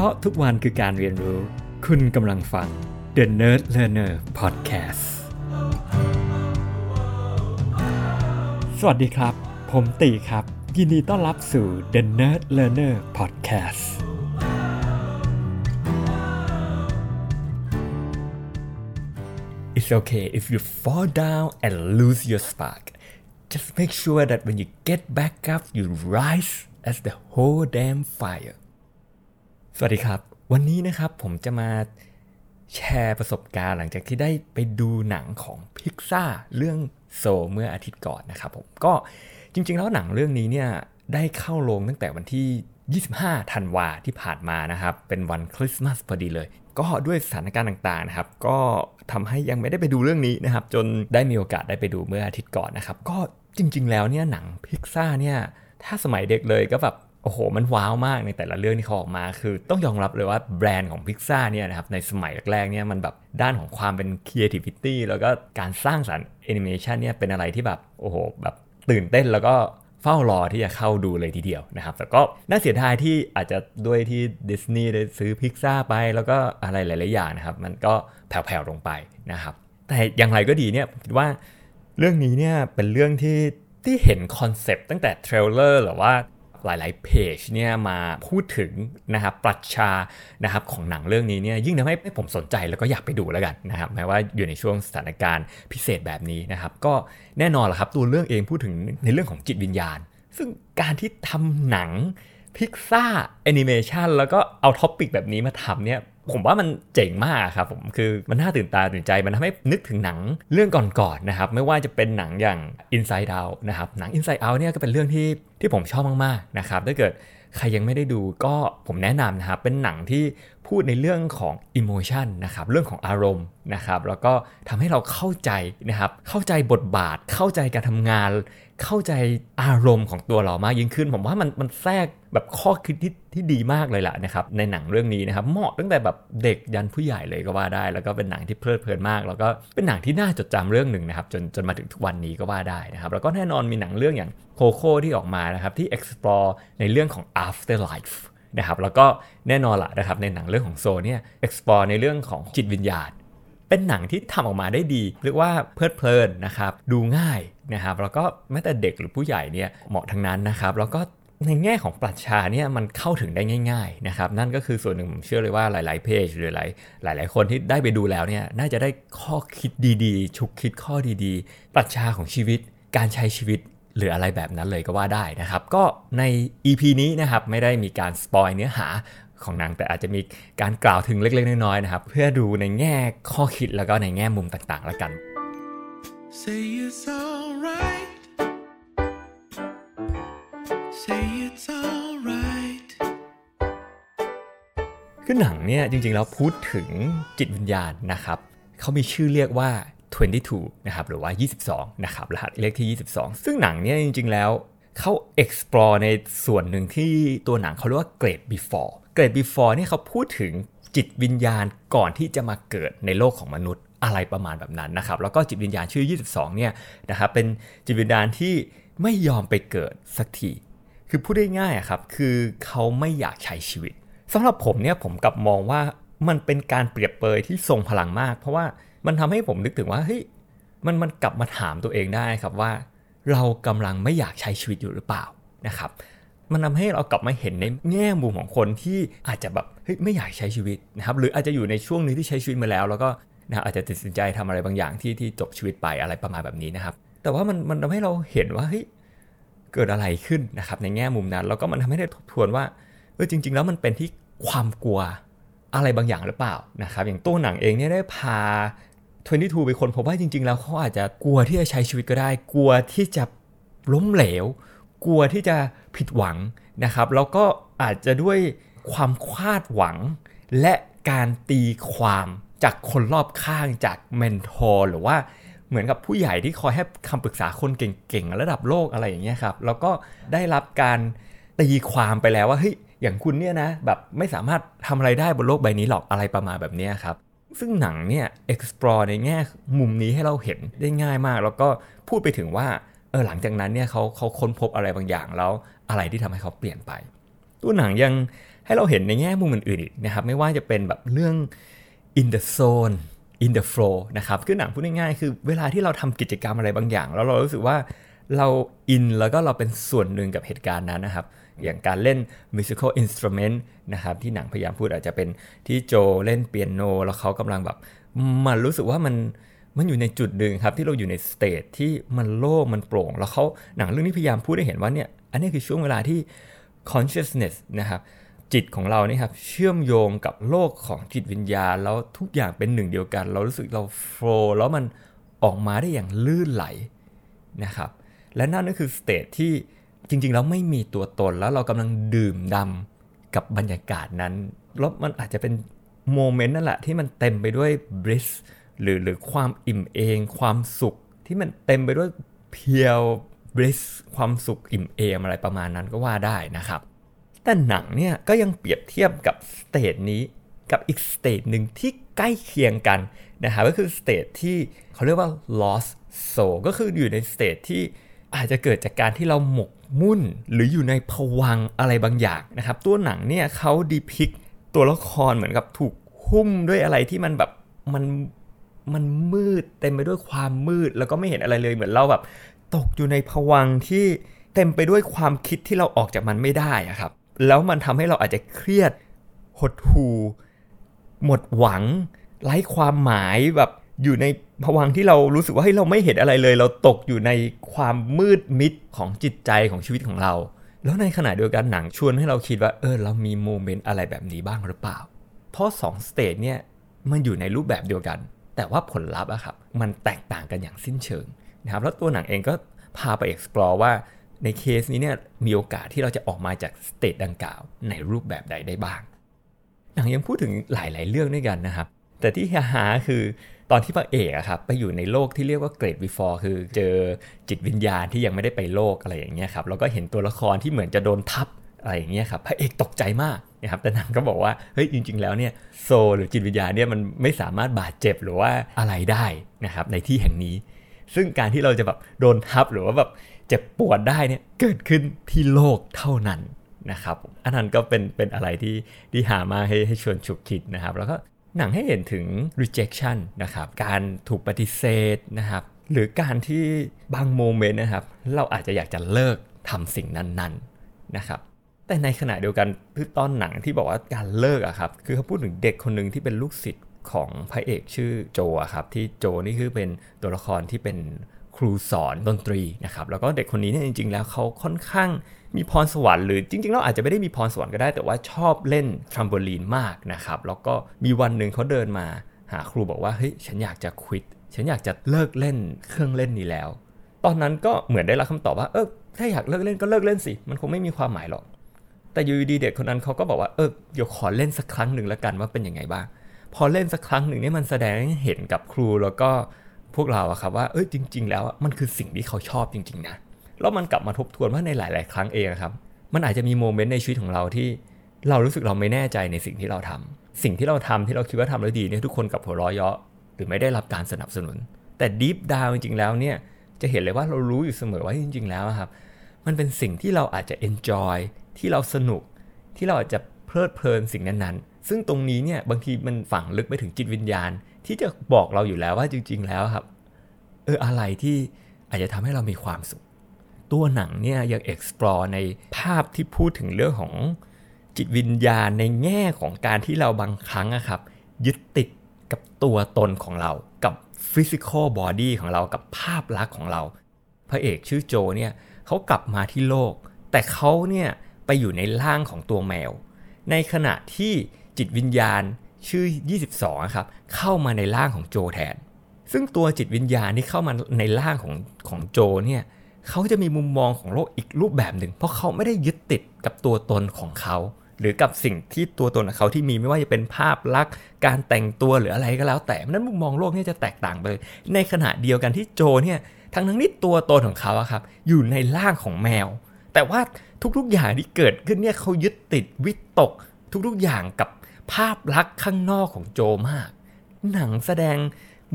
พราะทุกวันคือการเรียนรู้ คุณกำลังฟัง The Nerd Learner Podcast สวัสดีครับ ผมตีครับ ยินดีต้อนรับสู่ The Nerd Learner Podcast It's okay if you fall down and lose your spark. Just make sure that when you get back up, you rise as the whole damn fire. สวัสดีครับ วันนี้นะครับผมจะมาแชร์ประสบการณ์หลังจากที่ได้ไปดูหนังของพิกซ่าเรื่องโซเมื่ออาทิตย์ก่อนนะครับผมก็จริงๆแล้วหนังเรื่องนี้เนี่ยได้เข้าโรงตั้งแต่วันที่ 25 ธันวาที่ผ่านมานะครับ เป็นวันคริสต์มาสพอดีเลย ก็ด้วยสถานการณ์ต่างๆนะครับ ก็ทำให้ยังไม่ได้ไปดูเรื่องนี้นะครับ จนได้มีโอกาสได้ไปดูเมื่ออาทิตย์ก่อนนะครับ ก็จริง ๆ แล้วเนี่ยหนังพิกซ่าเนี่ยถ้าสมัยเด็กเลยก็แบบ โอ้โห มันว้าวมากในแต่ละเรื่องที่เขาออกมา คือต้องยอมรับเลยว่าแบรนด์ของพิกซ่าเนี่ยนะครับในสมัยแรกๆเนี่ยมันแบบด้านของความเป็น creativity แล้วก็การสร้างสรรค์แอนิเมชันเนี่ยเป็นอะไรที่แบบโอ้โหแบบตื่นเต้นแล้วก็เฝ้ารอที่จะเข้าดูเลยทีเดียวนะครับ แต่ก็น่าเสียดายที่อาจจะด้วยที่ดิสนีย์ได้ซื้อพิกซ่าไปแล้วก็อะไรหลายๆอย่างนะครับ มันก็แผ่วๆลงไปนะครับ แต่อย่างไรก็ดีเนี่ยผมคิดว่าเรื่องนี้เนี่ยเป็นเรื่องที่ที่เห็นคอนเซปต์ตั้งแต่ trailer หรือว่า หลายๆเพจเนี่ยมาพูดถึงนะครับปรัชญานะครับของหนังเรื่องนี้เนี่ยยิ่งทำให้ผมสนใจแล้วก็อยากไปดูแล้วกันนะครับแม้ว่าอยู่ในช่วงสถานการณ์พิเศษแบบนี้นะครับ ก็แน่นอนแหละครับตัวเรื่องเองพูดถึงในเรื่องของจิตวิญญาณ ซึ่งการที่ทำหนังพิกซ่าแอนิเมชันแล้วก็เอา topic แบบนี้มาทำเนี่ย ผมว่ามันเจ๋งมากครับผมคือมันน่าตื่นตาตื่นใจมันทำให้นึกถึงหนังเรื่องก่อนๆนนะครับ ไม่ว่าจะเป็นหนังอย่าง Inside Out นะครับหนัง Inside Out เนี่ยก็เป็นเรื่องที่ที่ผมชอบมากๆนะครับถ้าเกิดใครยังไม่ได้ดูก็ผมแนะนำนะครับ เป็นหนังที่พูดในเรื่องของ emotion นะครับเรื่องของอารมณ์นะครับ แล้วก็ทำให้เราเข้าใจนะครับ เข้าใจบทบาท เข้าใจการทำงาน เข้าใจอารมณ์ของตัวเรามากยิ่งขึ้น ผมว่ามันมันแทรก แบบข้อคิดที่ที่ดีมากเลยล่ะนะครับในหนังเรื่องนี้นะครับเหมาะตั้งแต่แบบเด็กยันผู้ใหญ่เลยก็ว่าได้ แล้วก็เป็นหนังที่เพลิดเพลินมาก แล้วก็เป็นหนังที่น่าจดจำเรื่องหนึ่งนะครับจนจนมาถึงทุกวันนี้ก็ว่าได้นะครับแล้วก็แน่นอนมีหนังเรื่องอย่างโคโค่ที่ออกมานะครับที่ explore ในเรื่องของ afterlife นะครับแล้วก็แน่นอนละนะครับในหนังเรื่องของโซเนี่ย explore ในเรื่องของจิตวิญญาณ เป็นหนังที่ทำออกมาได้ดี เรียกว่าเพลิดเพลินนะครับดูง่ายนะครับแล้วก็แม้แต่เด็กหรือผู้ใหญ่เนี่ยเหมาะทั้งนั้นนะครับแล้วก็ ในแง่ของปรัชญาเนี่ยมันเข้าถึงได้ง่าย ๆนะครับ นั่นก็คือส่วนหนึ่งผมเชื่อเลยว่าหลาย ๆ เพจหรือหลายหลาย ๆ คนที่ได้ไปดูแล้วเนี่ยน่าจะได้ข้อคิดดีๆ ชุกคิดข้อดีๆ ปรัชญาของชีวิต การใช้ชีวิตหรืออะไรแบบนั้นเลยก็ว่าได้นะครับ ก็ใน EP นี้นะครับไม่ได้มีการสปอยเนื้อหาของนังแต่อาจจะมีการกล่าวถึงเล็ก ๆ น้อยๆนะครับ เพื่อดูในแง่ข้อคิดแล้วก็ในแง่มุมต่างๆ แล้วกัน คือหนังเนี่ยจริงๆแล้วพูดถึงจิตวิญญาณนะครับเขามีชื่อเรียกว่า 22 นะครับ หรือว่า 22 นะครับรหัสเลขที่ 22 ซึ่งหนังเนี่ยจริงๆแล้วเขา explore ในส่วนหนึ่งที่ตัวหนังเขาเรียกว่า grade before grade before เนี่ยเขาพูดถึงจิตวิญญาณก่อนที่จะมาเกิดในโลกของมนุษย์อะไรประมาณแบบนั้นนะครับ แล้วก็จิตวิญญาณชื่อ 22 เนี่ยนะครับเป็นจิตวิญญาณที่ไม่ยอมไปเกิดสักที คือพูดได้ง่ายอะครับ คือเขาไม่อยากใช้ชีวิต สำหรับผมเนี่ยผมกลับมองว่ามันเป็นการเปรียบเปรยที่ทรงพลังมาก เพราะว่ามันทำให้ผมนึกถึงว่าเฮ้ยมันมันกลับมาถามตัวเองได้ครับว่า เรากำลังไม่อยากใช้ชีวิตอยู่หรือเปล่านะครับ มันทำให้เรากลับมาเห็นในแง่มุมของคนที่อาจจะแบบเฮ้ยไม่อยากใช้ชีวิตนะครับหรืออาจจะอยู่ในช่วงนึงที่ใช้ชีวิตมาแล้ว แล้วก็นะครับอาจจะตัดสินใจทำอะไรบางอย่างที่ที่จบชีวิตไปอะไรประมาณแบบนี้นะครับ แต่ว่ามันมันทำให้เราเห็นว่าเฮ้ยเกิดอะไรขึ้นนะครับในแง่มุมนั้นแล้วก็มันทำให้ได้ทบทวนว่า เออจริง ๆ แล้วมันเป็นที่ความกลัวอะไรบางอย่างหรือเปล่านะครับ อย่างตัวหนังเองเนี่ยได้พา22ไปคนพบว่าจริง ๆ แล้วเขาอาจจะกลัวที่จะใช้ชีวิตก็ได้ กลัวที่จะล้มเหลว กลัวที่จะผิดหวังนะครับ แล้วก็อาจจะด้วยความคาดหวัง และการตีความจากคนรอบข้างจาก mentor หรือว่าเหมือนกับผู้ใหญ่ที่คอยให้คำปรึกษาคนเก่งๆ ระดับโลกอะไรอย่างเงี้ยครับ แล้วก็ได้รับการตีความไปแล้วว่าเฮ้ย อย่างคุณเนี่ยนะแบบไม่สามารถทำอะไรได้บนโลกใบนี้หรอกอะไรประมาณแบบนี้ครับ ซึ่งหนังเนี่ย explore ในแง่มุมนี้ให้เราเห็นได้ง่ายมาก แล้วก็พูดไปถึงว่าเออหลังจากนั้นเนี่ยเขาเขาค้นพบอะไรบางอย่างแล้วอะไรที่ทำให้เขาเปลี่ยนไป ตัวหนังยังให้เราเห็นในแง่มุมอื่นๆอีกนะครับไม่ว่าจะเป็นแบบเรื่อง in the zone in the flow นะครับคือหนังพูดง่ายๆคือเวลาที่เราทำกิจกรรมอะไรบางอย่าง แล้วเรารู้สึกว่าเราอินแล้วก็เราเป็นส่วนหนึ่งกับเหตุการณ์นั้นนะครับ อย่างการเล่น musical instrument นะครับที่หนังพยายามพูดอาจจะเป็นที่โจเล่นเปียโน แล้วเขากำลังแบบมันรู้สึกว่ามันมันอยู่ในจุดหนึ่งครับที่เราอยู่ใน stage ที่มันโล่งมันโปร่ง แล้วเขาหนังเรื่องนี้พยายามพูดให้เห็นว่าเนี่ยอันนี้คือช่วงเวลาที่ consciousness นะครับจิตของเรานี่ครับเชื่อมโยงกับโลกของจิตวิญญาณ แล้วทุกอย่างเป็นหนึ่งเดียวกัน เรารู้สึกเรา flow แล้วมันออกมาได้อย่างลื่นไหลนะครับและนั่นก็คือ stage ที่ จริงๆแล้วไม่มีตัวตนแล้วเรากำลังดื่มด่ำกับบรรยากาศนั้นแล้วมันอาจจะเป็น moment นั่นแหละที่มันเต็มไปด้วย bliss หรือหรือความอิ่มเอม ความสุขที่มันเต็มไปด้วย pure bliss ความสุขอิ่มเอมอะไรประมาณนั้นก็ว่าได้นะครับ แต่หนังเนี่ยก็ยังเปรียบเทียบกับ stage นี้กับอีก stage หนึ่งที่ใกล้เคียงกันนะครับก็คือ stage ที่เขาเรียกว่า lost soul ก็คืออยู่ใน stage ที่ อาจจะเกิดจากการที่เราหมกมุ่นหรืออยู่ในผวังอะไรบางอย่างนะครับ ตัวหนังเนี่ยเขาดีพิกตัวละครเหมือนกับถูกหุ้มด้วยอะไรที่มันแบบมันมันมืดเต็มไปด้วยความมืดแล้วก็ไม่เห็นอะไรเลยเหมือนเราแบบ ตกอยู่ในผวังที่เต็มไปด้วยความคิดที่เราออกจากมันไม่ได้อะครับ แล้วมันทำให้เราอาจจะเครียดหดหู่หมดหวังไร้ความหมายแบบ อยู่ในภวังค์ที่เรารู้สึกว่าเฮ้ยเราไม่เห็นอะไรเลย เราตกอยู่ในความมืดมิดของจิตใจของชีวิตของเรา แล้วในขณะเดียวกันหนังชวนให้เราคิดว่าเออเรามี moment อะไรแบบนี้บ้างหรือเปล่า เพราะสอง stage เนี่ยมันอยู่ในรูปแบบเดียวกัน แต่ว่าผลลัพธ์อะครับมันแตกต่างกันอย่างสิ้นเชิงนะครับแล้วตัวหนังเองก็พาไป explore ว่าในเคสนี้เนี่ยมีโอกาสที่เราจะออกมาจาก stage ดังกล่าว ในรูปแบบใดได้บ้างหนังยังพูดถึงหลาย ๆ เรื่องด้วยกันนะครับ แต่ที่ฮาคือ ตอนที่พระเอกอะครับไปอยู่ในโลกที่เรียกว่าเกรด before คือเจอจิตวิญญาณที่ยังไม่ได้ไปโลกอะไรอย่างเงี้ยครับแล้วก็เห็นตัวละครที่เหมือนจะโดนทับอะไรอย่างเงี้ยครับพระเอกตกใจมากนะครับแต่นังก็บอกว่าเฮ้ยจริง ๆ แล้วเนี่ยโซหรือจิตวิญญาณเนี่ยมันไม่สามารถบาดเจ็บหรือว่าอะไรได้นะครับในที่แห่งนี้ ซึ่งการที่เราจะแบบโดนทับหรือว่าแบบเจ็บปวดได้เนี่ยเกิดขึ้นที่โลกเท่านั้นนะครับอันนั้นก็เป็นเป็นอะไรที่ที่หามาให้ให้ชวนฉุกคิดนะครับ แล้วก็ หนังให้เห็นถึง rejection นะครับการถูกปฏิเสธนะครับหรือการที่บางโมเมนต์นะครับ เราอาจจะอยากจะเลิกทำสิ่งนั้นๆนะครับ แต่ในขณะเดียวกันคือตอนหนังที่บอกว่าการเลิกอะครับคือเขาพูดถึงเด็กคนหนึ่งที่เป็นลูกศิษย์ของพระเอกชื่อโจอะครับที่โจนี่คือเป็นตัวละครที่เป็นครูสอนดนตรีนะครับแล้วก็เด็กคนนี้เนี่ยจริงๆ แล้วเขาค่อนข้าง มีพรสวรรค์หรือจริงๆแล้วอาจจะไม่ได้มีพรสวรรค์ก็ได้ แต่ว่าชอบเล่นทรัมโบลีนมากนะครับแล้วก็มีวันหนึ่งเขาเดินมา หาครูบอกว่าเฮ้ยฉันอยากจะควิดฉันอยากจะเลิกเล่นเครื่องเล่นนี้แล้ว ตอนนั้นก็เหมือนได้รับคำตอบว่าเออถ้าอยากเลิกเล่นก็เลิกเล่นสิ มันคงไม่มีความหมายหรอก แต่อยู่ดีเด็กคนนั้นเขาก็บอกว่าเออเดี๋ยวขอเล่นสักครั้งหนึ่งแล้วกันว่าเป็นยังไงบ้าง พอเล่นสักครั้งหนึ่งนี่มันแสดงให้เห็นกับครูแล้วก็พวกเราอะครับว่าเออจริง ๆ แล้วมันคือสิ่งที่เขาชอบจริง ๆ นะ แล้วมันกลับมาทบทวนว่าในหลาย ๆ ครั้งเองครับ มันอาจจะมีโมเมนต์ในชีวิตของเราที่เรารู้สึกเราไม่แน่ใจในสิ่งที่เราทำสิ่งที่เราทำที่เราคิดว่าทำแล้วดีเนี่ยทุกคนกับหัวเราะเยาะหรือไม่ได้รับการสนับสนุน แต่ดีฟดาวจริง ๆ แล้วเนี่ยจะเห็นเลยว่าเรารู้อยู่เสมอว่าจริง ๆ แล้วครับ มันเป็นสิ่งที่เราอาจจะ enjoy ที่เราสนุก ที่เราอาจจะเพลิดเพลินสิ่งนั้นๆ ซึ่งตรงนี้เนี่ยบางทีมันฝังลึกไปถึงจิตวิญญาณ ที่จะบอกเราอยู่แล้วว่าจริง ๆ แล้วครับ เอออะไรที่อาจจะทำให้เรามีความสุข ตัวหนังเนี่ยยัง explore ในภาพที่พูดถึงเรื่องของจิตวิญญาณในแง่ของการที่เราบางครั้งอะครับ ยึดติดกับตัวตนของเรา กับ physical body ของเรากับภาพลักษณ์ของเรา พระเอกชื่อโจเนี่ยเขากลับมาที่โลก แต่เขาเนี่ยไปอยู่ในร่างของตัวแมว ในขณะที่จิตวิญญาณชื่อ 22ครับเข้ามาในร่างของโจแทน ซึ่งตัวจิตวิญญาณที่เข้ามาในร่างของของโจเนี่ย เขาจะมีมุมมองของโลกอีกรูปแบบหนึ่ง เพราะเขาไม่ได้ยึดติดกับตัวตนของเขา หรือกับสิ่งที่ตัวตนของเขาที่มีไม่ว่าจะเป็นภาพลักษณ์ การแต่งตัวหรืออะไรก็แล้ว แต่นั้นมุมมองโลกนี่จะแตกต่างไปเลย ในขณะเดียวกันที่โจเนี่ยทั้งทั้งนี้ตัวตนของเขาครับอยู่ในร่างของแมว แต่ว่าทุกๆอย่างที่เกิดขึ้นเนี่ยเขายึดติดวิตก ทุกๆอย่างกับภาพลักษณ์ข้างนอกของโจมาก หนังแสดง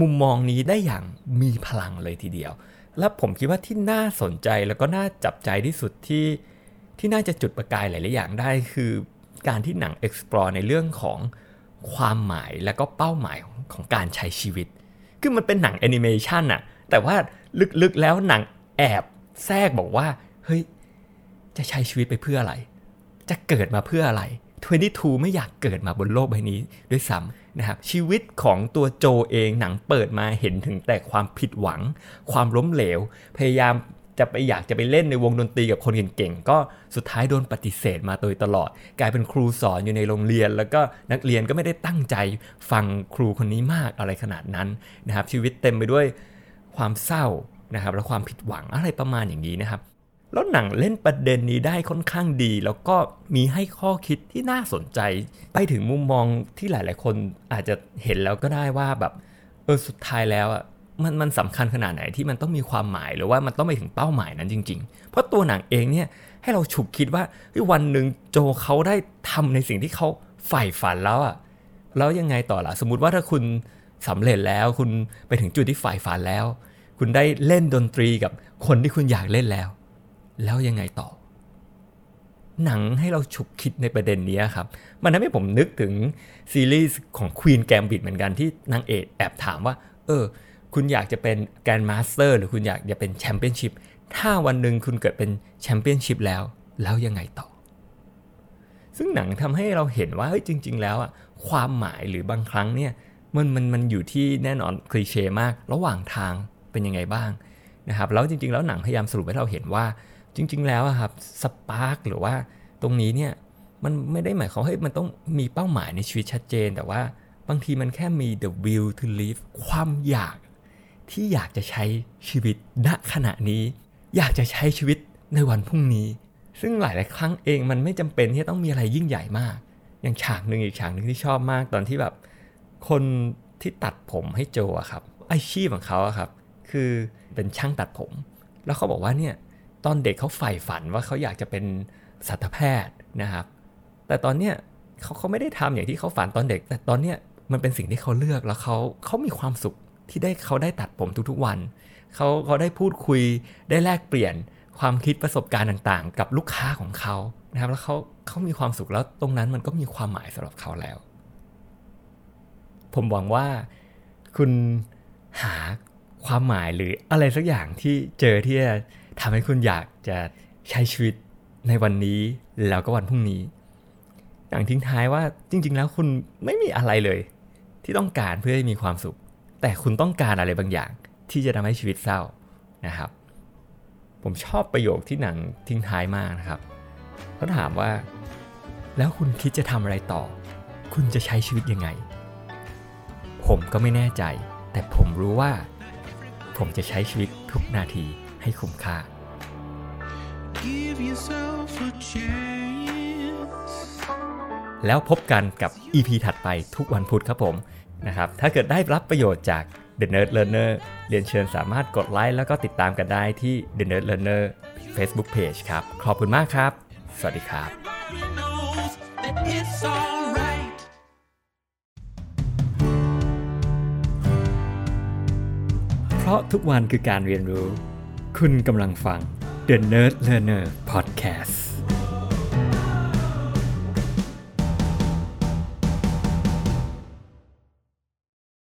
มุมมองนี้ได้อย่างมีพลังเลยทีเดียว และผมคิดว่าที่น่าสนใจแล้วก็น่าจับใจที่สุดที่ที่น่าจะจุดประกายหลาย ๆ อย่างได้ คือการที่หนัง explore ในเรื่องของความหมายและก็เป้าหมายของของการใช้ชีวิต คือมันเป็นหนังแอนิเมชันอะแต่ว่าลึก ๆ แล้วหนังแอบแทรกบอกว่า เฮ้ย จะใช้ชีวิตไปเพื่ออะไร จะเกิดมาเพื่ออะไร22ไม่อยากเกิดมาบนโลกใบนี้ด้วยซ้ำ นะครับชีวิตของตัวโจเองหนังเปิดมาเห็นถึงแต่ความผิดหวัง ความล้มเหลว พยายามจะไปอยากจะไปเล่นในวงดนตรีกับคนเก่งๆ ก็สุดท้ายโดนปฏิเสธมาโดยตลอด กลายเป็นครูสอนอยู่ในโรงเรียน แล้วก็นักเรียนก็ไม่ได้ตั้งใจฟังครูคนนี้มากอะไรขนาดนั้นนะครับชีวิตเต็มไปด้วยความเศร้านะครับและความผิดหวังอะไรประมาณอย่างนี้นะครับ แล้วหนังเล่นประเด็นนี้ได้ค่อนข้างดี แล้วก็มีให้ข้อคิดที่น่าสนใจ ไปถึงมุมมองที่หลาย ๆ คนอาจจะเห็นแล้วก็ได้ว่าแบบเออสุดท้ายแล้วอะมันมันสำคัญขนาดไหนที่มันต้องมีความหมายหรือว่ามันต้องไปถึงเป้าหมายนั้นจริง ๆ เพราะตัวหนังเองเนี่ยให้เราฉุกคิดว่าวันหนึ่งโจเขาได้ทำในสิ่งที่เขาใฝ่ฝันแล้วอะแล้วยังไงต่อล่ะสมมติว่าถ้าคุณสำเร็จแล้วคุณไปถึงจุดที่ใฝ่ฝันแล้ว คุณได้เล่นดนตรีกับคนที่คุณอยากเล่นแล้ว แล้วยังไงต่อ หนังให้เราฉุกคิดในประเด็นนี้ครับ มันทำให้ผมนึกถึงซีรีส์ของ Queen Gambit เหมือนกันที่นางเอกแอบถามว่า เออ คุณอยากจะเป็น grandmaster หรือคุณอยากจะเป็นแชมเปี้ยนชิพถ้าวันหนึ่งคุณเกิดเป็นแชมเปี้ยนชิพแล้ว แล้วยังไงต่อ ซึ่งหนังทำให้เราเห็นว่าเฮ้ยจริง ๆ แล้วอะความหมายหรือบางครั้งเนี่ยมันมันมันอยู่ที่แน่นอนคลีเช่มาก ระหว่างทางเป็นยังไงบ้างนะครับแล้วจริง ๆ แล้วหนังพยายามสรุปให้เราเห็นว่า จริง ๆ แล้วอะครับสปาร์กหรือว่าตรงนี้เนี่ยมันไม่ได้หมายความว่ามันต้องมีเป้าหมายในชีวิตชัดเจน แต่ว่าบางทีมันแค่มี the will to live ความอยากที่อยากจะใช้ชีวิตณขณะนี้ อยากจะใช้ชีวิตในวันพรุ่งนี้ ซึ่งหลายๆครั้งเองมันไม่จำเป็นที่จะต้องมีอะไรยิ่งใหญ่มาก อย่างฉากหนึ่งอีกฉากหนึ่งที่ชอบมากตอนที่แบบ คนที่ตัดผมให้โจอะครับอาชีพของเขาอะครับ คือเป็นช่างตัดผม แล้วเขาบอกว่าเนี่ย ตอนเด็กเขาใฝ่ฝันว่าเขาอยากจะเป็นสัตวแพทย์นะครับ แต่ตอนเนี้ยเขาเขาไม่ได้ทำอย่างที่เขาฝันตอนเด็ก แต่ตอนเนี้ยมันเป็นสิ่งที่เขาเลือกแล้วเขาเขามีความสุขที่ได้เขาได้ตัดผมทุกๆวันเขาเขาได้พูดคุยได้แลกเปลี่ยนความคิดประสบการณ์ต่างๆ กับลูกค้าของเขานะครับแล้วเขาเขามีความสุขแล้วตรงนั้นมันก็มีความหมายสำหรับเขาแล้ว ผมหวังว่าคุณหาความหมายหรืออะไรสักอย่างที่เจอที่จะ ทำให้คุณอยากจะใช้ชีวิตในวันนี้แล้วก็วันพรุ่งนี้ อย่างทิ้งท้ายว่าจริง ๆ แล้วคุณไม่มีอะไรเลย ที่ต้องการเพื่อให้มีความสุข แต่คุณต้องการอะไรบางอย่าง ที่จะทำให้ชีวิตเศร้านะครับ ผมชอบประโยคที่หนังทิ้งท้ายมากนะครับเขาถามว่า แล้วคุณคิดจะทำอะไรต่อ คุณจะใช้ชีวิตยังไง ผมก็ไม่แน่ใจ แต่ผมรู้ว่า ผมจะใช้ชีวิตทุกนาที ให้คุ้มค่า Give yourself a chance. แล้วพบกันกับ EP ถัดไปทุกวันพุธครับผมนะครับถ้าเกิดได้รับประโยชน์จาก The Nerd Learner เรียนเชิญสามารถกดไลค์แล้วก็ติดตามกันได้ที่ The Nerd Learner Facebook Page ครับ ขอบคุณมากครับ สวัสดีครับ Everybody knows that it's alright. เพราะทุกวันคือการเรียนรู้ คุณกำลังฟัง The Nerd Learner Podcast